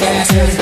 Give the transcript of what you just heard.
Yeah.